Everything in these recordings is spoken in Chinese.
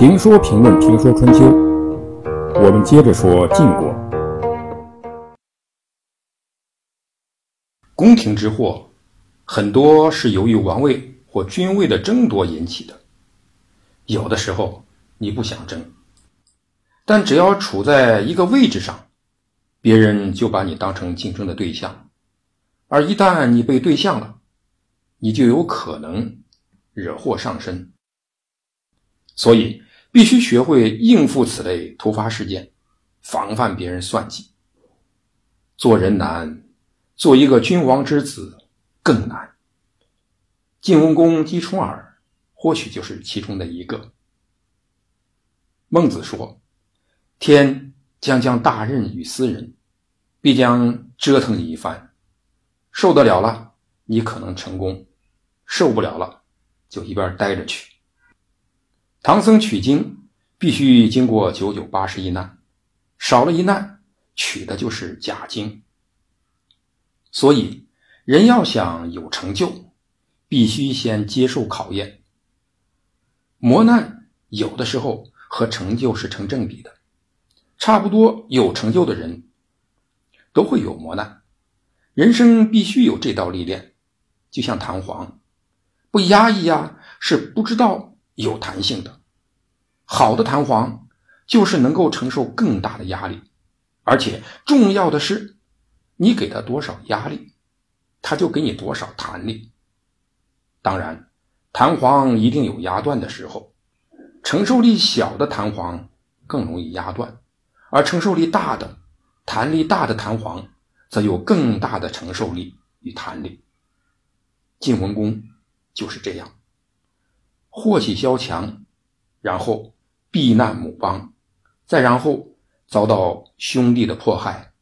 评说评论评说春秋，我们接着说晋国。宫廷之祸，很多是由于王位或君位的争夺引起的。有的时候你不想争，但只要处在一个位置上，别人就把你当成竞争的对象，而一旦你被对象了，你就有可能惹祸上身。所以。必须学会应付此类突发事件，防范别人算计。做人难，做一个君王之子更难。晋文公姬重耳，或许就是其中的一个。孟子说：“天将将大任于斯人，必将折腾你一番。受得了了，你可能成功；受不了了，就一边待着去。”唐僧取经必须经过九九八十一难，少了一难，取的就是假经。所以，人要想有成就，必须先接受考验。磨难有的时候和成就是成正比的，差不多有成就的人都会有磨难。人生必须有这道历练，就像弹簧，不压一压，是不知道。有弹性的，好的弹簧就是能够承受更大的压力，而且重要的是，你给它多少压力，它就给你多少弹力。当然，弹簧一定有压断的时候，承受力小的弹簧更容易压断，而承受力大的、弹力大的弹簧则有更大的承受力与弹力。晋文公就是这样。祸起萧墙，然后避难母邦，再然后遭到兄弟的迫害，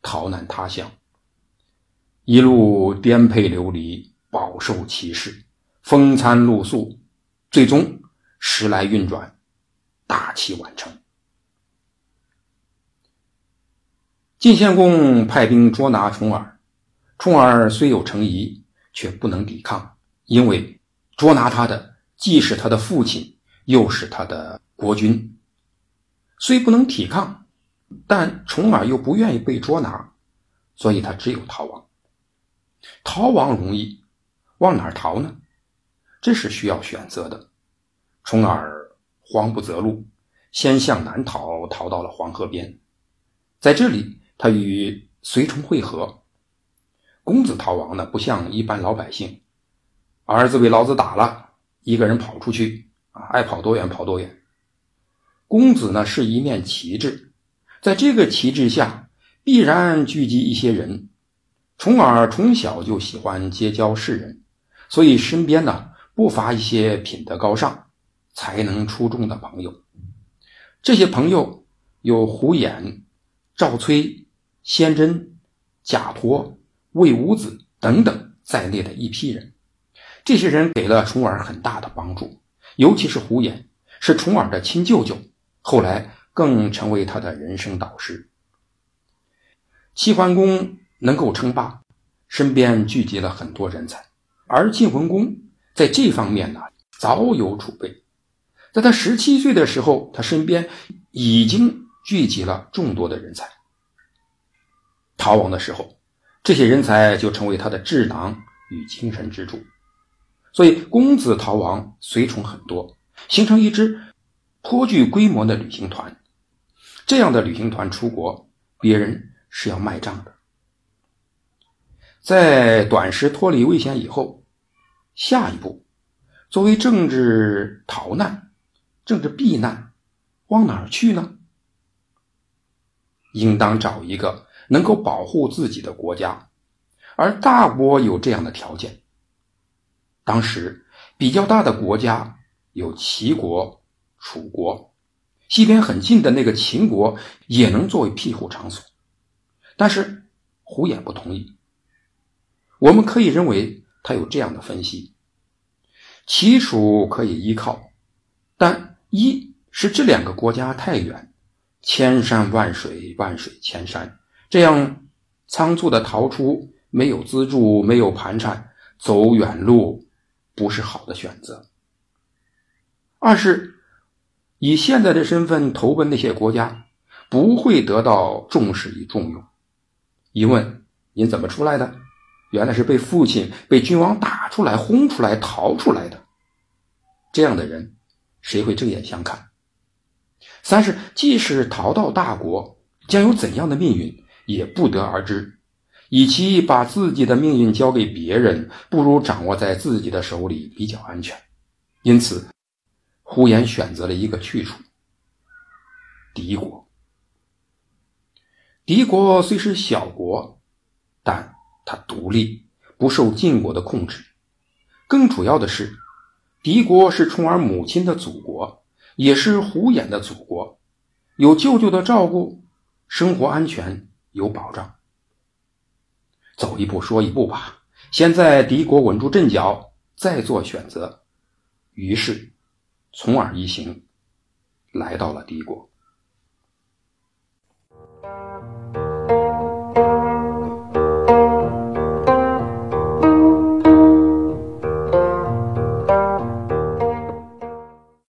逃难他乡，一路颠沛流离，饱受歧视，风餐露宿，最终时来运转，大器晚成。晋献公派兵捉拿重耳，重耳虽有诚疑，却不能抵抗，因为捉拿他的。既是他的父亲，又是他的国君，虽不能抵抗，但重耳又不愿意被捉拿，所以他只有逃亡。逃亡容易，往哪儿逃呢？这是需要选择的。重耳慌不择路，先向南逃，逃到了黄河边，在这里，他与随从会合。公子逃亡呢，不像一般老百姓，儿子被老子打了。一个人跑出去啊，爱跑多远跑多远。公子呢是一面旗帜，在这个旗帜下必然聚集一些人。重耳从小就喜欢结交世人，所以身边呢不乏一些品德高尚、才能出众的朋友。这些朋友有胡衍、赵崔、先真、贾托、魏武子等等在内的一批人。这些人给了重耳很大的帮助，尤其是胡衍，是重耳的亲舅舅，后来更成为他的人生导师。齐桓公能够称霸，身边聚集了很多人才，而晋文公在这方面呢早有储备，在他十七岁的时候，他身边已经聚集了众多的人才。逃亡的时候，这些人才就成为他的智囊与精神支柱。所以，公子逃亡，随从很多，形成一支颇具规模的旅行团。这样的旅行团出国，别人是要卖账的。在短时脱离危险以后，下一步，作为政治逃难、政治避难，往哪儿去呢？应当找一个能够保护自己的国家，而大国有这样的条件。当时比较大的国家有齐国、楚国，西边很近的那个秦国也能作为庇护场所，但是胡衍不同意。我们可以认为他有这样的分析：齐楚可以依靠，但一是这两个国家太远，千山万水，万水千山，这样仓促的逃出，没有资助，没有盘缠，走远路。不是好的选择。二是以现在的身份投奔那些国家，不会得到重视与重用。一问您怎么出来的？原来是被父亲、被君王打出来、轰出来、逃出来的。这样的人，谁会正眼相看？三是，即使逃到大国，将有怎样的命运，也不得而知。与其把自己的命运交给别人，不如掌握在自己的手里比较安全。因此，胡延选择了一个去处——敌国。敌国虽是小国，但它独立，不受晋国的控制。更主要的是，敌国是重耳母亲的祖国，也是胡衍的祖国，有舅舅的照顾，生活安全有保障。走一步说一步吧。先在敌国稳住阵脚，再做选择。于是，从而一行来到了敌国。